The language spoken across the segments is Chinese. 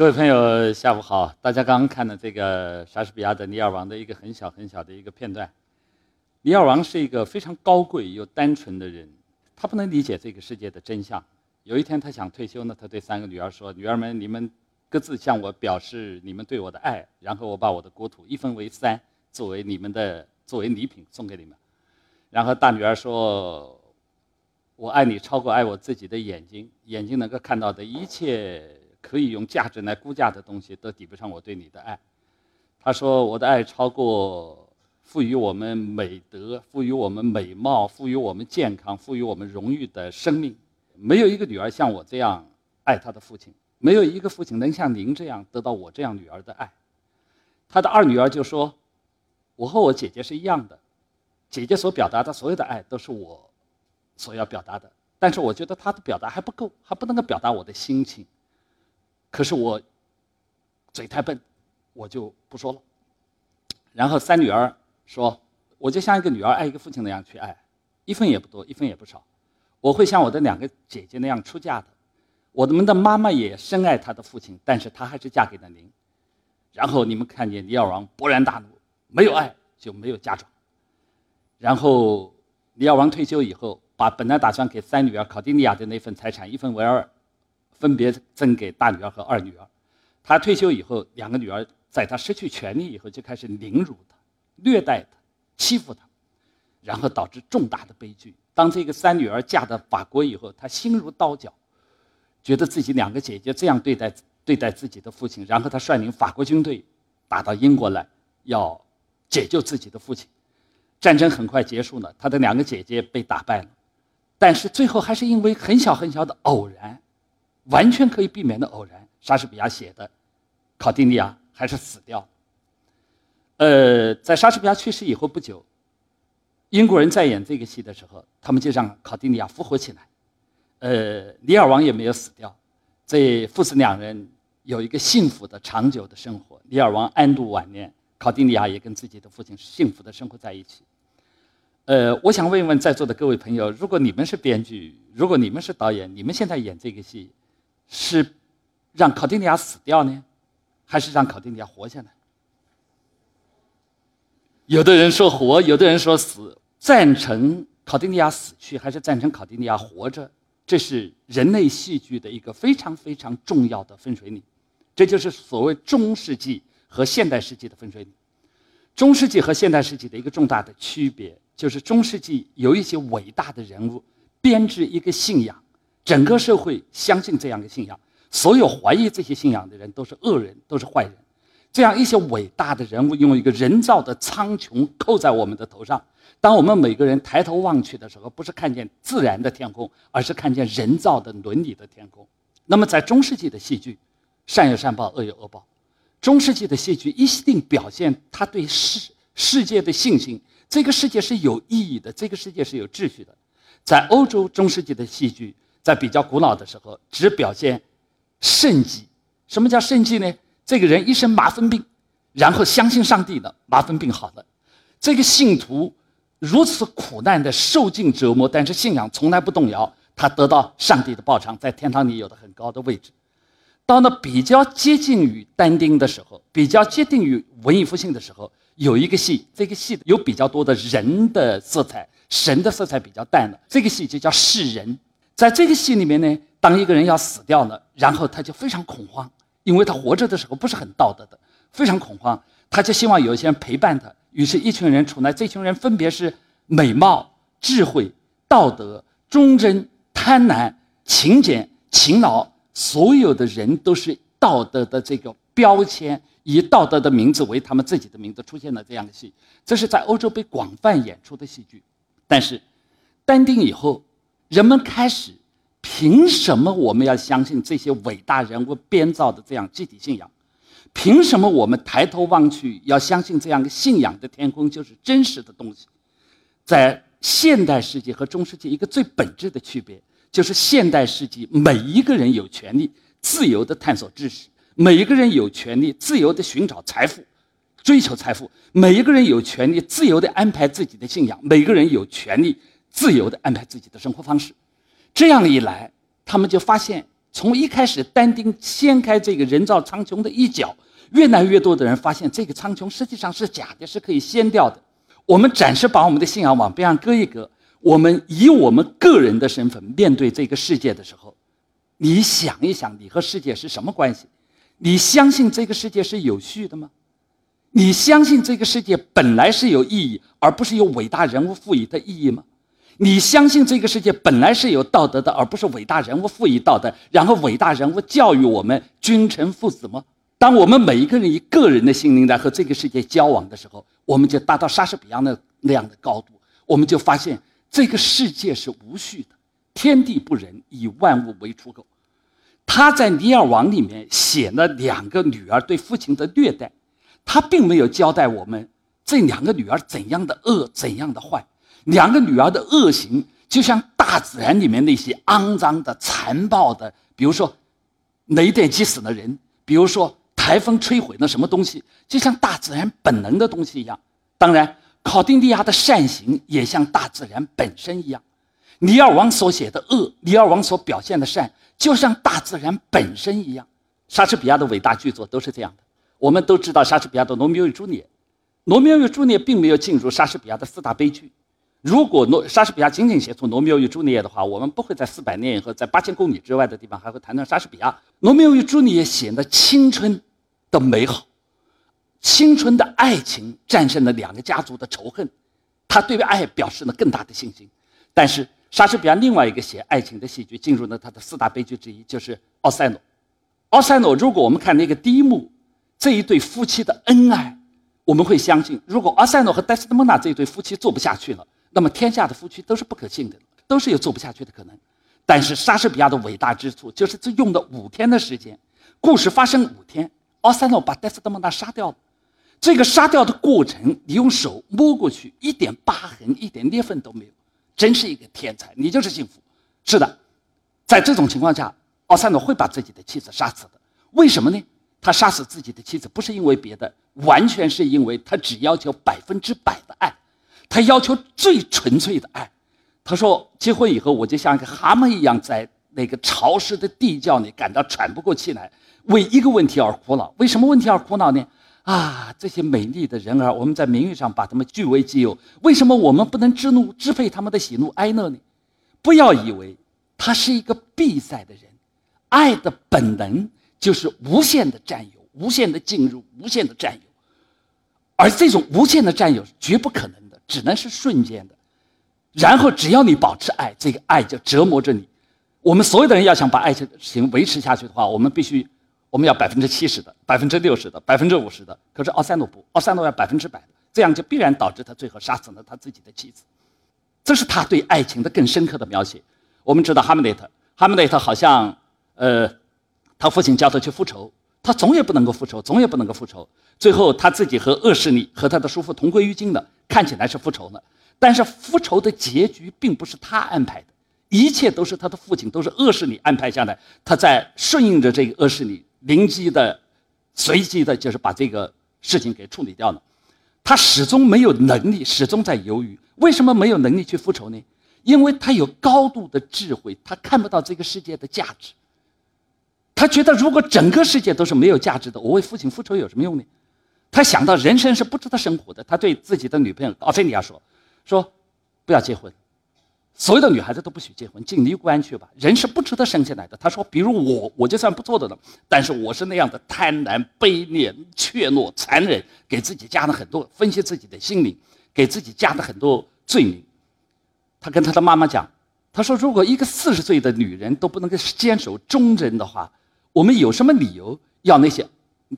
各位朋友，下午好！大家刚刚看了这个莎士比亚的《尼尔王》的一个很小很小的一个片段。尼尔王是一个非常高贵又单纯的人，他不能理解这个世界的真相。有一天他想退休呢，他对三个女儿说：“女儿们，你们各自向我表示你们对我的爱，然后我把我的国土一分为三，作为你们的作为礼品送给你们。”然后大女儿说：“我爱你超过爱我自己的眼睛，眼睛能够看到的一切。”可以用价值来估价的东西都抵不上我对你的爱。他说：“我的爱超过赋予我们美德、赋予我们美貌、赋予我们健康、赋予我们荣誉的生命。没有一个女儿像我这样爱她的父亲，没有一个父亲能像您这样得到我这样女儿的爱。”他的二女儿就说：“我和我姐姐是一样的，姐姐所表达的所有的爱都是我所要表达的，但是我觉得她的表达还不够，还不能够表达我的心情。”可是我嘴太笨，我就不说了。然后三女儿说：“我就像一个女儿爱一个父亲那样去爱，一分也不多，一分也不少。我会像我的两个姐姐那样出嫁的。我们的妈妈也深爱她的父亲，但是她还是嫁给了您。然后你们看见李尔王勃然大怒，没有爱就没有嫁妆。然后李尔王退休以后，把本来打算给三女儿考蒂尼亚的那份财产一分为二。”分别赠给大女儿和二女儿。他退休以后，两个女儿在他失去权力以后就开始凌辱他、虐待他、欺负他，然后导致重大的悲剧。当这个三女儿嫁到法国以后，她心如刀绞，觉得自己两个姐姐这样对待对待自己的父亲，然后她率领法国军队打到英国来，要解救自己的父亲。战争很快结束了，她的两个姐姐被打败了，但是最后还是因为很小很小的偶然。完全可以避免的偶然，莎士比亚写的考蒂尼亚还是死掉。呃，在莎士比亚去世以后不久，英国人在演这个戏的时候，他们就让考蒂尼亚复活起来。呃，李尔王也没有死掉，这父子两人有一个幸福的长久的生活。尼尔王安度晚年，考蒂尼亚也跟自己的父亲幸福的生活在一起。呃，我想问一问在座的各位朋友，如果你们是编剧，如果你们是导演，你们现在演这个戏？是让考蒂尼亚死掉呢，还是让考蒂尼亚活下来？有的人说活，有的人说死。赞成考蒂尼亚死去，还是赞成考蒂尼亚活着？这是人类戏剧的一个非常非常重要的分水岭。这就是所谓中世纪和现代世纪的分水岭。中世纪和现代世纪的一个重大的区别，就是中世纪有一些伟大的人物编织一个信仰。整个社会相信这样的信仰，所有怀疑这些信仰的人都是恶人，都是坏人。这样一些伟大的人物用一个人造的苍穹扣在我们的头上，当我们每个人抬头望去的时候，不是看见自然的天空，而是看见人造的伦理的天空。那么，在中世纪的戏剧，善有善报，恶有恶报。中世纪的戏剧一定表现他对世世界的信心，这个世界是有意义的，这个世界是有秩序的。在欧洲中世纪的戏剧。在比较古老的时候，只表现圣迹。什么叫圣迹呢？这个人一生麻风病，然后相信上帝的麻风病好了。这个信徒如此苦难的受尽折磨，但是信仰从来不动摇，他得到上帝的报偿，在天堂里有了很高的位置。到了比较接近于但丁的时候，比较接近于文艺复兴的时候，有一个戏，这个戏有比较多的人的色彩，神的色彩比较淡了。这个戏就叫世人。在这个戏里面呢，当一个人要死掉了，然后他就非常恐慌，因为他活着的时候不是很道德的，非常恐慌，他就希望有一些人陪伴他。于是，一群人出来，这群人分别是美貌、智慧、道德、忠贞、贪婪、勤俭、勤劳，所有的人都是道德的这个标签，以道德的名字为他们自己的名字出现了这样的戏。这是在欧洲被广泛演出的戏剧，但是，丹丁以后。人们开始，凭什么我们要相信这些伟大人物编造的这样集体信仰？凭什么我们抬头望去要相信这样的信仰的天空就是真实的东西？在现代世界和中世纪，一个最本质的区别就是：现代世纪每一个人有权利自由地探索知识，每一个人有权利自由地寻找财富、追求财富，每一个人有权利自由地安排自己的信仰，每个人有权利。自由的安排自己的生活方式，这样一来，他们就发现从一开始单丁掀开这个人造苍穹的一角，越来越多的人发现这个苍穹实际上是假的，是可以掀掉的。我们暂时把我们的信仰往边上搁一搁，我们以我们个人的身份面对这个世界的时候，你想一想，你和世界是什么关系？你相信这个世界是有序的吗？你相信这个世界本来是有意义，而不是由伟大人物赋予的意义吗？你相信这个世界本来是有道德的，而不是伟大人物赋予道德，然后伟大人物教育我们君臣父子吗？当我们每一个人以个人的心灵来和这个世界交往的时候，我们就达到莎士比亚那那样的高度，我们就发现这个世界是无序的，天地不仁，以万物为刍狗。他在《尼尔王》里面写了两个女儿对父亲的虐待，他并没有交代我们这两个女儿怎样的恶，怎样的坏。两个女儿的恶行，就像大自然里面那些肮脏的、残暴的，比如说雷电击死了人，比如说台风摧毁了什么东西，就像大自然本能的东西一样。当然，考丁利亚的善行也像大自然本身一样。尼尔王所写的恶，尼尔王所表现的善，就像大自然本身一样。莎士比亚的伟大剧作都是这样的。我们都知道莎士比亚的《罗密欧与朱丽叶》，《罗密欧与朱丽叶》并没有进入莎士比亚的四大悲剧。如果诺莎士比亚仅仅写出《罗密欧与朱丽叶》的话，我们不会在四百年以后，在八千公里之外的地方还会谈论莎士比亚。《罗密欧与朱丽叶》显得青春的美好，青春的爱情战胜了两个家族的仇恨，他对爱表示了更大的信心。但是莎士比亚另外一个写爱情的戏剧进入了他的四大悲剧之一，就是《奥赛罗》。《奥赛罗》如果我们看那个第一幕，这一对夫妻的恩爱，我们会相信，如果奥赛罗和戴斯德蒙娜这一对夫妻做不下去了。那么天下的夫妻都是不可信的，都是有做不下去的可能。但是莎士比亚的伟大之处就是这用了五天的时间，故事发生五天，奥赛罗把戴斯德蒙娜杀掉了。这个杀掉的过程，你用手摸过去，一点疤痕、一点裂缝都没有，真是一个天才。你就是幸福。是的，在这种情况下，奥赛罗会把自己的妻子杀死的。为什么呢？他杀死自己的妻子不是因为别的，完全是因为他只要求百分之百的爱。他要求最纯粹的爱，他说：“结婚以后，我就像一个蛤蟆一样，在那个潮湿的地窖里感到喘不过气来，为一个问题而苦恼。为什么问题而苦恼呢？啊，这些美丽的人儿，我们在名誉上把他们据为己有，为什么我们不能支怒支配他们的喜怒哀乐呢？不要以为他是一个闭塞的人，爱的本能就是无限的占有，无限的进入，无限的占有，而这种无限的占有绝不可能。”只能是瞬间的，然后只要你保持爱，这个爱就折磨着你。我们所有的人要想把爱情维持下去的话，我们必须，我们要百分之七十的、百分之六十的、百分之五十的。可是奥赛罗不，奥赛罗要百分之百的，这样就必然导致他最后杀死了他自己的妻子。这是他对爱情的更深刻的描写。我们知道哈姆雷特，哈姆雷特好像，呃，他父亲叫他去复仇，他总也不能够复仇，总也不能够复仇。最后他自己和恶势力和他的叔父同归于尽了。看起来是复仇呢，但是复仇的结局并不是他安排的，一切都是他的父亲，都是恶势力安排下来。他在顺应着这个恶势力，灵机的、随机的，就是把这个事情给处理掉了。他始终没有能力，始终在犹豫。为什么没有能力去复仇呢？因为他有高度的智慧，他看不到这个世界的价值。他觉得，如果整个世界都是没有价值的，我为父亲复仇有什么用呢？他想到人生是不值得生活的，他对自己的女朋友奥菲尼亚说：“说不要结婚，所有的女孩子都不许结婚，进尼姑庵去吧。人是不值得生下来的。”他说：“比如我，我就算不错的了，但是我是那样的贪婪、卑劣、怯懦、残忍，给自己加了很多分析自己的心灵，给自己加了很多罪名。”他跟他的妈妈讲：“他说，如果一个四十岁的女人都不能够坚守忠贞的话，我们有什么理由要那些？”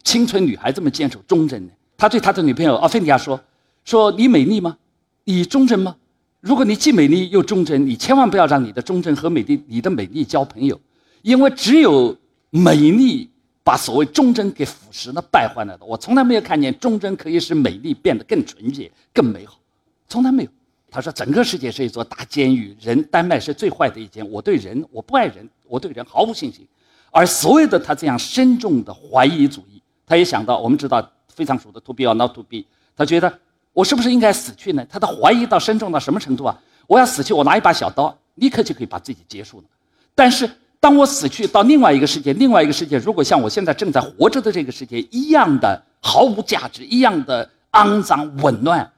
青春女孩子们坚守忠贞呢？他对他的女朋友奥菲尼亚说：“说你美丽吗？你忠贞吗？如果你既美丽又忠贞，你千万不要让你的忠贞和美丽、你的美丽交朋友，因为只有美丽把所谓忠贞给腐蚀了、败坏了的。我从来没有看见忠贞可以使美丽变得更纯洁、更美好，从来没有。”他说：“整个世界是一座大监狱，人丹麦是最坏的一间。我对人，我不爱人，我对人毫无信心。而所有的他这样深重的怀疑主义。”他也想到，我们知道非常熟的 “to be or not to be”，他觉得我是不是应该死去呢？他的怀疑到深重到什么程度啊？我要死去，我拿一把小刀，立刻就可以把自己结束了。但是当我死去到另外一个世界，另外一个世界如果像我现在正在活着的这个世界一样的毫无价值，一样的肮脏紊乱，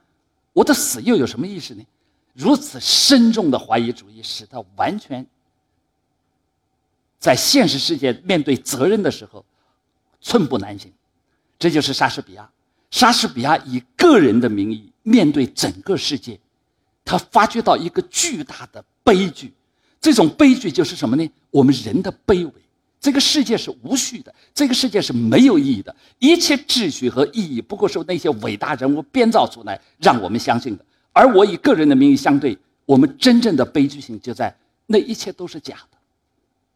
我的死又有什么意思呢？如此深重的怀疑主义，使他完全在现实世界面对责任的时候寸步难行。这就是莎士比亚。莎士比亚以个人的名义面对整个世界，他发觉到一个巨大的悲剧。这种悲剧就是什么呢？我们人的卑微。这个世界是无序的，这个世界是没有意义的，一切秩序和意义不过是那些伟大人物编造出来让我们相信的。而我以个人的名义相对，我们真正的悲剧性就在那一切都是假的。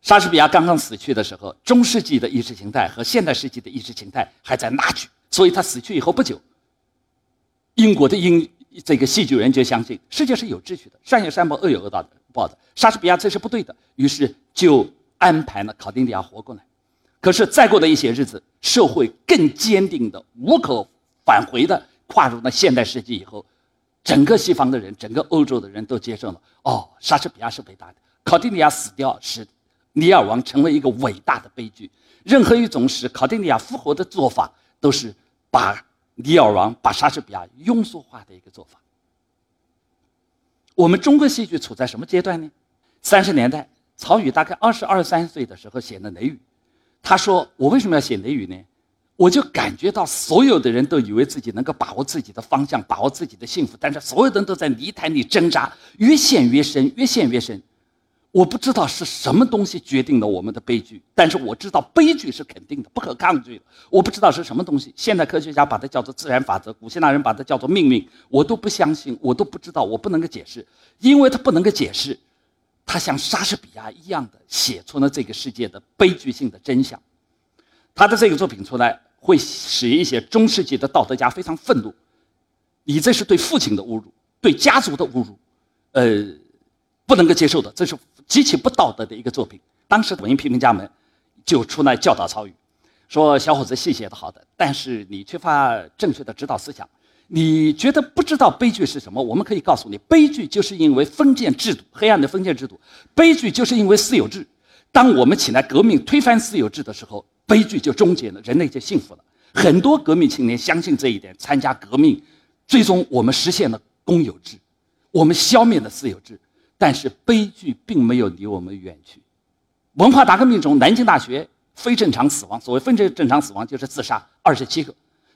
莎士比亚刚刚死去的时候，中世纪的意识形态和现代世纪的意识形态还在拉锯。所以他死去以后不久，英国的英这个戏剧人就相信世界是有秩序的，善有善报，恶有恶报的报的。莎士比亚这是不对的，于是就安排了考丁尼亚活过来。可是再过的一些日子，社会更坚定的、无可返回的跨入了现代世纪以后，整个西方的人、整个欧洲的人都接受了：哦，莎士比亚是伟大的，考丁尼亚死掉是尼尔王成为一个伟大的悲剧。任何一种使考蒂尼亚复活的做法。都是把尼尔王、把莎士比亚庸俗化的一个做法。我们中国戏剧处在什么阶段呢？三十年代，曹禺大概二十二三岁的时候写的《雷雨》，他说：“我为什么要写《雷雨》呢？我就感觉到所有的人都以为自己能够把握自己的方向，把握自己的幸福，但是所有的人都在泥潭里挣扎，越陷越深，越陷越深。”我不知道是什么东西决定了我们的悲剧，但是我知道悲剧是肯定的、不可抗拒的。我不知道是什么东西，现代科学家把它叫做自然法则，古希腊人把它叫做命运，我都不相信，我都不知道，我不能够解释，因为它不能够解释。他像莎士比亚一样的写出了这个世界的悲剧性的真相。他的这个作品出来，会使一些中世纪的道德家非常愤怒，你这是对父亲的侮辱，对家族的侮辱，呃，不能够接受的，这是。极其不道德的一个作品。当时文艺批评家们就出来教导曹禺，说：“小伙子戏写的好的，但是你缺乏正确的指导思想。你觉得不知道悲剧是什么？我们可以告诉你，悲剧就是因为封建制度，黑暗的封建制度。悲剧就是因为私有制。当我们起来革命，推翻私有制的时候，悲剧就终结了，人类就幸福了。很多革命青年相信这一点，参加革命，最终我们实现了公有制，我们消灭了私有制。”但是悲剧并没有离我们远去。文化大革命中，南京大学非正常死亡，所谓非正正常死亡就是自杀，二十七个，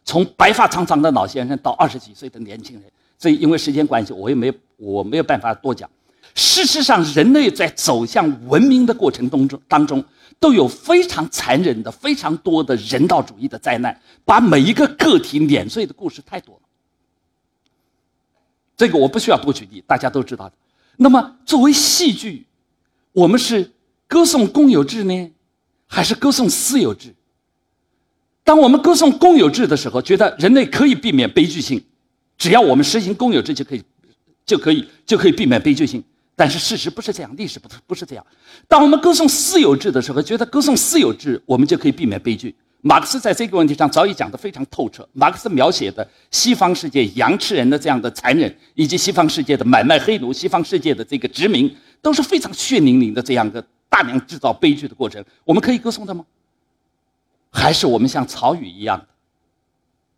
从白发苍苍的老先生到二十几岁的年轻人。所以因为时间关系，我也没我没有办法多讲。事实上，人类在走向文明的过程当中当中，都有非常残忍的、非常多的人道主义的灾难，把每一个个体碾碎的故事太多了。这个我不需要多举例，大家都知道的。那么，作为戏剧，我们是歌颂公有制呢，还是歌颂私有制？当我们歌颂公有制的时候，觉得人类可以避免悲剧性，只要我们实行公有制就可以，就可以就可以避免悲剧性。但是事实不是这样，历史不不是这样。当我们歌颂私有制的时候，觉得歌颂私有制，我们就可以避免悲剧。马克思在这个问题上早已讲得非常透彻。马克思描写的西方世界羊吃人的这样的残忍，以及西方世界的买卖黑奴、西方世界的这个殖民，都是非常血淋淋的这样的大量制造悲剧的过程。我们可以歌颂他吗？还是我们像曹禺一样，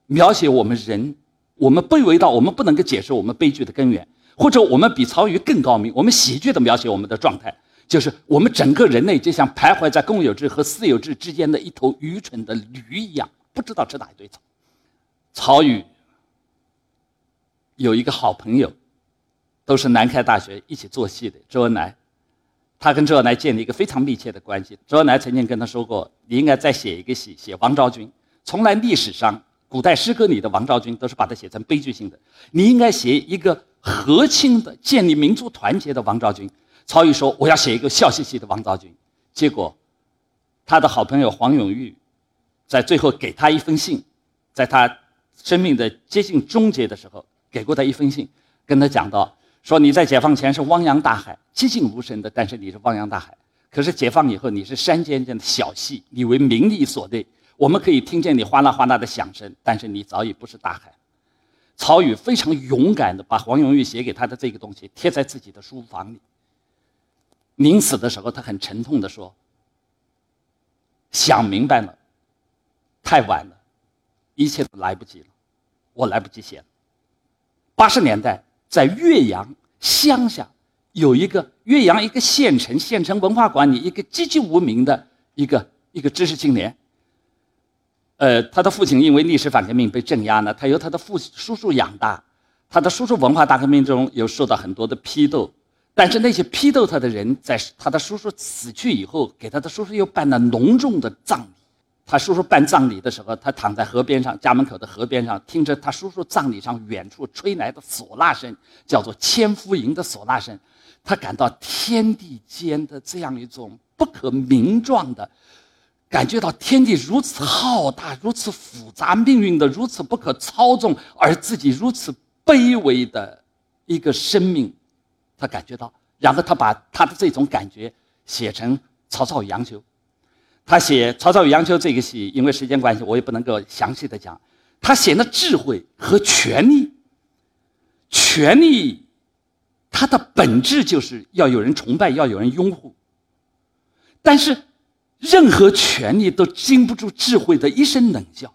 描写我们人，我们卑微到我们不能够解释我们悲剧的根源，或者我们比曹禺更高明，我们喜剧的描写我们的状态？就是我们整个人类就像徘徊在公有制和私有制之间的一头愚蠢的驴一样，不知道吃哪一堆草。曹禺有一个好朋友，都是南开大学一起做戏的周恩来，他跟周恩来建立一个非常密切的关系。周恩来曾经跟他说过：“你应该再写一个戏，写王昭君。从来历史上古代诗歌里的王昭君都是把它写成悲剧性的，你应该写一个和亲的、建立民族团结的王昭君。”曹禺说：“我要写一个笑嘻嘻的王昭君。”结果，他的好朋友黄永玉，在最后给他一封信，在他生命的接近终结的时候，给过他一封信，跟他讲到：“说你在解放前是汪洋大海，寂静无声的，但是你是汪洋大海；可是解放以后，你是山间间的小溪，你为名利所累，我们可以听见你哗啦哗啦的响声，但是你早已不是大海。”曹禺非常勇敢的把黄永玉写给他的这个东西贴在自己的书房里。临死的时候，他很沉痛地说：“想明白了，太晚了，一切都来不及了，我来不及写了。八十年代在岳阳乡下有一个岳阳一个县城县城文化馆里一个籍籍无名的一个一个知识青年。呃，他的父亲因为历史反革命被镇压了，他由他的父叔叔养大。他的叔叔文化大革命中有受到很多的批斗，但是那些批斗他的人，在他的叔叔死去以后，给他的叔叔又办了隆重的葬礼。他叔叔办葬礼的时候，他躺在河边上，家门口的河边上，听着他叔叔葬礼上远处吹来的唢呐声，叫做千夫营的唢呐声，他感到天地间的这样一种不可名状的。感觉到天地如此浩大，如此复杂，命运的如此不可操纵，而自己如此卑微的一个生命，他感觉到，然后他把他的这种感觉写成《曹操与杨修》。他写《曹操与杨修》这个戏，因为时间关系，我也不能够详细的讲。他写的智慧和权力，权力，它的本质就是要有人崇拜，要有人拥护，但是。任何权利都经不住智慧的一声冷笑，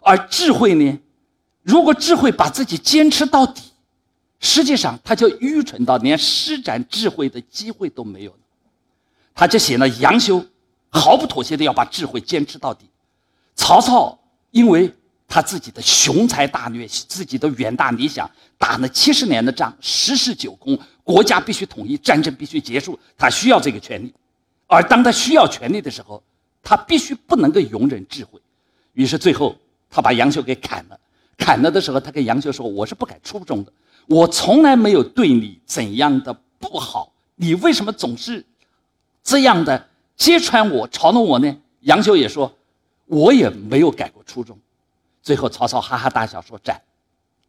而智慧呢？如果智慧把自己坚持到底，实际上他就愚蠢到连施展智慧的机会都没有了。他就写了杨修，毫不妥协的要把智慧坚持到底。曹操因为他自己的雄才大略，自己的远大理想，打了七十年的仗，十室九空，国家必须统一，战争必须结束，他需要这个权利。而当他需要权力的时候，他必须不能够容忍智慧，于是最后他把杨修给砍了。砍了的时候，他跟杨修说：“我是不改初衷的，我从来没有对你怎样的不好，你为什么总是这样的揭穿我、嘲弄我呢？”杨修也说：“我也没有改过初衷。”最后曹操哈哈大笑说：“斩，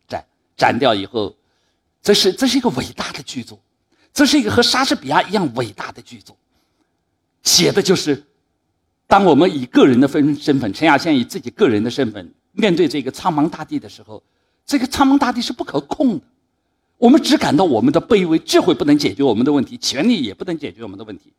斩，斩掉以后，这是 这是一个伟大的剧作，这是一个和莎士比亚一样伟大的剧作。”写的就是，当我们以个人的分身份，陈亚先以自己个人的身份面对这个苍茫大地的时候，这个苍茫大地是不可控的。我们只感到我们的卑微，智慧不能解决我们的问题，权力也不能解决我们的问题。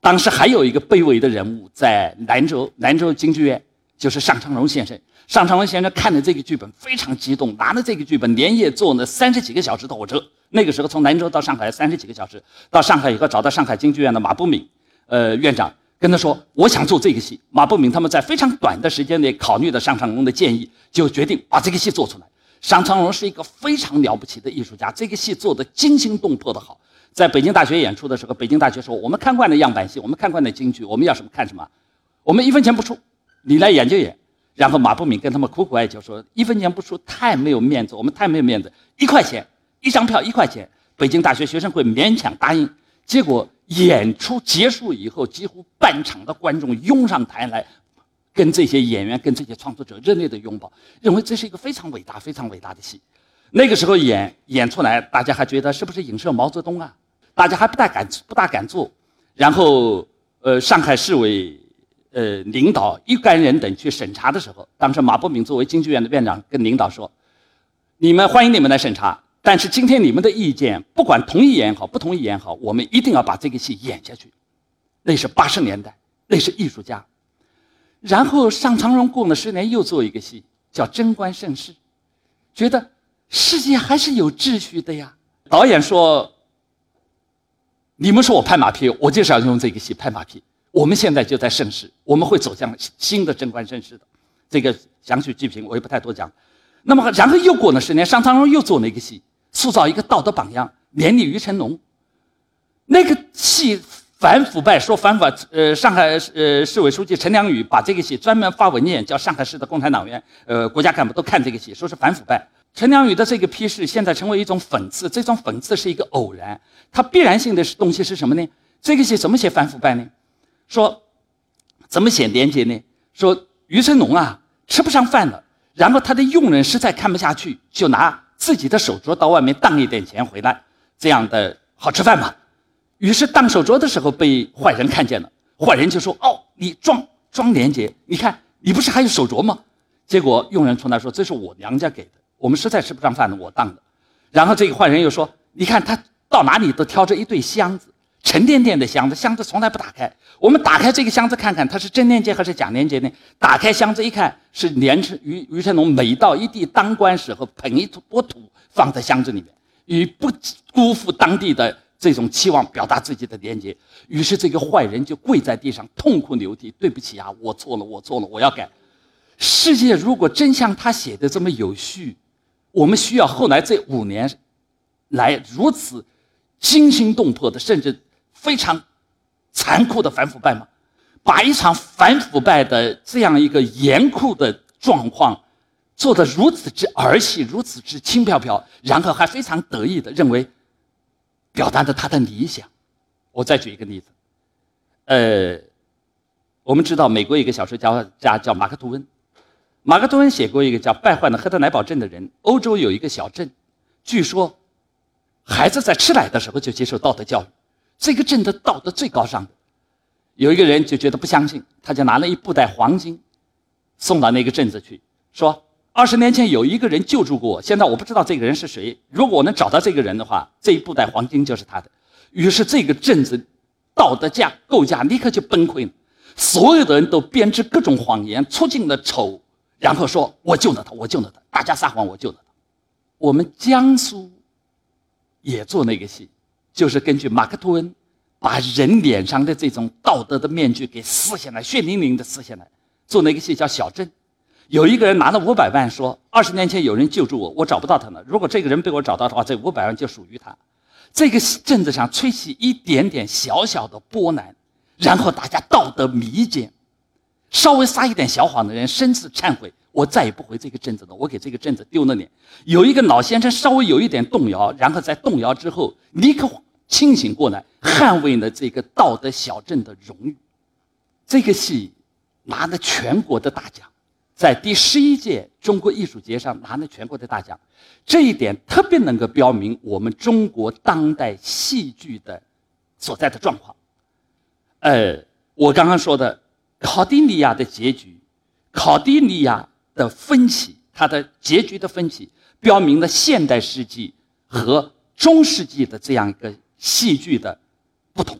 当时还有一个卑微的人物在兰州，兰州京剧院，就是尚长荣先生。尚长荣先生看了这个剧本非常激动，拿着这个剧本连夜坐了三十几个小时的火车。那个时候从兰州到上海三十几个小时，到上海以后找到上海京剧院的马步敏。呃，院长跟他说：“我想做这个戏。”马步敏他们在非常短的时间内考虑了尚长荣的建议，就决定把这个戏做出来。尚长荣是一个非常了不起的艺术家，这个戏做的惊心动魄的好。在北京大学演出的时候，北京大学说：“我们看惯了样板戏，我们看惯了京剧，我们要什么看什么，我们一分钱不出，你来演就演。”然后马步敏跟他们苦苦哀求说：“一分钱不出，太没有面子，我们太没有面子，一块钱一张票，一块钱。”北京大学学生会勉强答应，结果。演出结束以后，几乎半场的观众拥上台来，跟这些演员、跟这些创作者热烈的拥抱，认为这是一个非常伟大、非常伟大的戏。那个时候演演出来，大家还觉得是不是影射毛泽东啊？大家还不大敢、不大敢做。然后，呃，上海市委呃领导一干人等去审查的时候，当时马伯敏作为京剧院的院长跟领导说：“你们欢迎你们来审查。”但是今天你们的意见，不管同意演好，不同意演好，我们一定要把这个戏演下去。那是八十年代，那是艺术家。然后尚长荣过了十年，又做一个戏，叫《贞观盛世》，觉得世界还是有秩序的呀。导演说：“你们说我拍马屁，我就是要用这个戏拍马屁。我们现在就在盛世，我们会走向新的贞观盛世的。这个详细剧评我也不太多讲。那么，然后又过了十年，尚长荣又做了一个戏。塑造一个道德榜样，连立于成龙。那个戏反腐败，说反腐，呃，上海呃市委书记陈良宇把这个戏专门发文件，叫上海市的共产党员、呃国家干部都看这个戏，说是反腐败。陈良宇的这个批示现在成为一种讽刺，这种讽刺是一个偶然，它必然性的东西是什么呢？这个戏怎么写反腐败呢？说怎么写廉洁呢？说于成龙啊吃不上饭了，然后他的佣人实在看不下去，就拿。自己的手镯到外面当一点钱回来，这样的好吃饭嘛？于是当手镯的时候被坏人看见了，坏人就说：“哦，你装装廉洁，你看你不是还有手镯吗？”结果佣人从那说：“这是我娘家给的，我们实在吃不上饭了，我当的。”然后这个坏人又说：“你看他到哪里都挑着一对箱子，沉甸甸的箱子，箱子从来不打开。我们打开这个箱子看看，它是真廉洁还是假廉洁呢？打开箱子一看，是连成于于成龙每到一地当官时候捧一坨土放在箱子里面，以不辜负当地的这种期望表达自己的廉洁。于是这个坏人就跪在地上痛哭流涕：“对不起啊，我错了，我错了，我要改。”世界如果真像他写的这么有序，我们需要后来这五年来如此惊心动魄的，甚至。非常残酷的反腐败吗？把一场反腐败的这样一个严酷的状况做得如此之儿戏，如此之轻飘飘，然后还非常得意的认为表达着他的理想。我再举一个例子，呃，我们知道美国一个小说家家叫马克吐温，马克吐温写过一个叫《败坏的赫特莱堡镇的人》。欧洲有一个小镇，据说孩子在吃奶的时候就接受道德教育。这个镇的道德最高尚的，有一个人就觉得不相信，他就拿了一布袋黄金，送到那个镇子去，说二十年前有一个人救助过我，现在我不知道这个人是谁。如果我能找到这个人的话，这一布袋黄金就是他的。于是这个镇子道德架构架立刻就崩溃了，所有的人都编织各种谎言，出尽了丑，然后说我救了他，我救了他，大家撒谎，我救了他。我们江苏也做那个戏。就是根据马克吐温，把人脸上的这种道德的面具给撕下来，血淋淋的撕下来，做那个戏叫《小镇》。有一个人拿了五百万，说二十年前有人救助我，我找不到他了。如果这个人被我找到的话，这五百万就属于他。这个镇子上吹起一点点小小的波澜，然后大家道德迷奸，稍微撒一点小谎的人深自忏悔，我再也不回这个镇子了。我给这个镇子丢了脸。有一个老先生稍微有一点动摇，然后在动摇之后立刻。清醒过来，捍卫了这个道德小镇的荣誉。这个戏拿了全国的大奖，在第十一届中国艺术节上拿了全国的大奖。这一点特别能够标明我们中国当代戏剧的所在的状况。呃，我刚刚说的考蒂尼亚的结局，考蒂尼亚的分歧，它的结局的分歧，标明了现代世纪和中世纪的这样一个。戏剧的不同。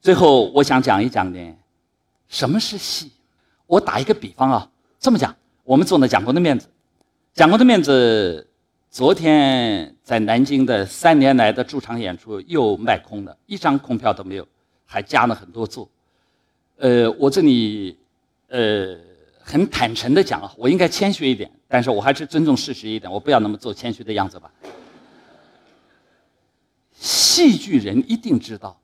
最后，我想讲一讲呢，什么是戏？我打一个比方啊，这么讲，我们做了蒋公的面子，蒋公的面子，昨天在南京的三年来的驻场演出又卖空了，一张空票都没有，还加了很多座。呃，我这里呃很坦诚的讲啊，我应该谦虚一点，但是我还是尊重事实一点，我不要那么做谦虚的样子吧。戏剧人一定知道，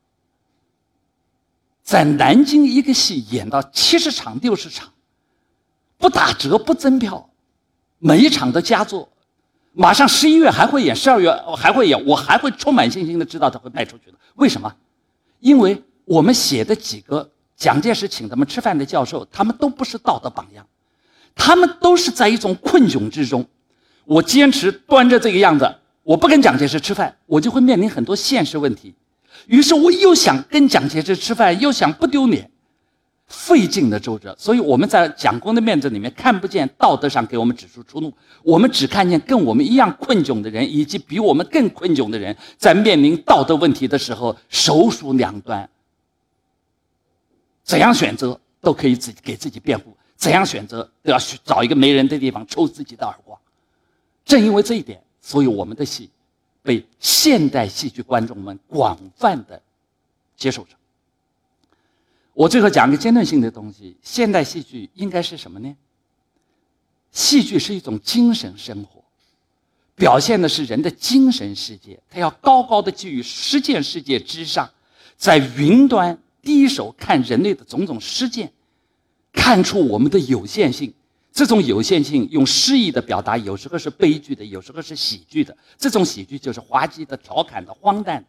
在南京一个戏演到七十场、六十场，不打折、不增票，每一场都佳作。马上十一月还会演，十二月还会演，我还会充满信心的知道他会卖出去的。为什么？因为我们写的几个蒋介石请他们吃饭的教授，他们都不是道德榜样，他们都是在一种困窘之中。我坚持端着这个样子。我不跟蒋介石吃饭，我就会面临很多现实问题。于是我又想跟蒋介石吃饭，又想不丢脸，费尽了周折。所以我们在蒋公的面子里面看不见道德上给我们指出出路，我们只看见跟我们一样困窘的人，以及比我们更困窘的人，在面临道德问题的时候手鼠两端，怎样选择都可以自己给自己辩护，怎样选择都要去找一个没人的地方抽自己的耳光。正因为这一点。所以，我们的戏被现代戏剧观众们广泛的接受着。我最后讲个阶段性的东西：现代戏剧应该是什么呢？戏剧是一种精神生活，表现的是人的精神世界，它要高高的居于实践世界之上，在云端第一手看人类的种种实践，看出我们的有限性。这种有限性用诗意的表达，有时候是悲剧的，有时候是喜剧的。这种喜剧就是滑稽的、调侃的、荒诞的，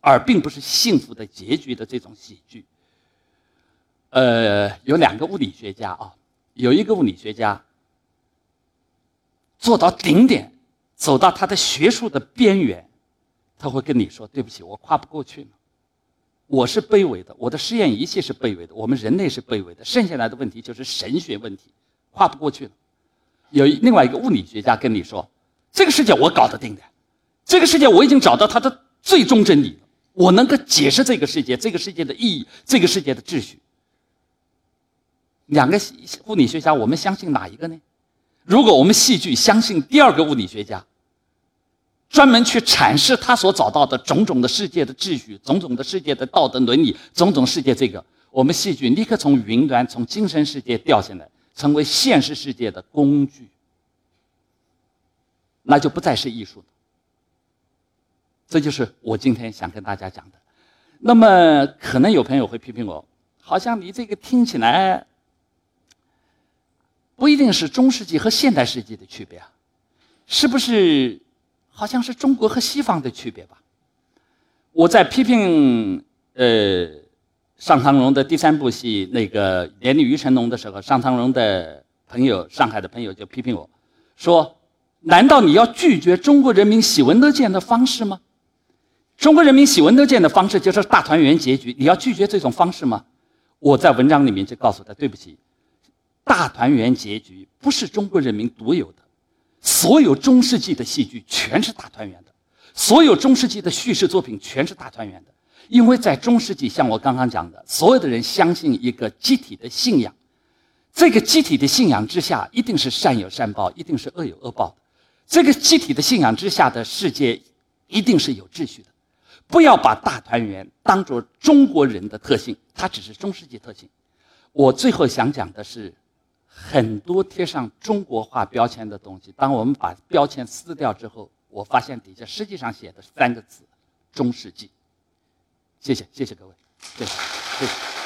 而并不是幸福的结局的这种喜剧。呃，有两个物理学家啊，有一个物理学家做到顶点，走到他的学术的边缘，他会跟你说：“对不起，我跨不过去了，我是卑微的，我的实验仪器是卑微的，我们人类是卑微的，剩下来的问题就是神学问题。”跨不过去了，有另外一个物理学家跟你说：“这个世界我搞得定的，这个世界我已经找到它的最终真理，我能够解释这个世界，这个世界的意义，这个世界的秩序。两个物理学家，我们相信哪一个呢？如果我们戏剧相信第二个物理学家，专门去阐释他所找到的种种的世界的秩序、种种的世界的道德伦理、种种世界这个，我们戏剧立刻从云端、从精神世界掉下来，成为现实世界的工具，那就不再是艺术了。这就是我今天想跟大家讲的。那么，可能有朋友会批评我，好像你这个听起来不一定是中世纪和现代世纪的区别啊，是不是？好像是中国和西方的区别吧。我在批评呃尚唐荣的第三部戏那个《连丽于成龙》的时候，尚唐荣的朋友，上海的朋友就批评我说：“难道你要拒绝中国人民喜闻乐见的方式吗？中国人民喜闻乐见的方式就是大团圆结局，你要拒绝这种方式吗？”我在文章里面就告诉他：“对不起，大团圆结局不是中国人民独有的。”所有中世纪的戏剧全是大团圆的，所有中世纪的叙事作品全是大团圆的，因为在中世纪，像我刚刚讲的，所有的人相信一个集体的信仰，这个集体的信仰之下，一定是善有善报，一定是恶有恶报的，这个集体的信仰之下的世界，一定是有秩序的。不要把大团圆当做中国人的特性，它只是中世纪特性。我最后想讲的是。很多贴上中国化标签的东西，当我们把标签撕掉之后，我发现底下实际上写的三个字：中世纪。谢谢，谢谢各位，谢谢，谢谢。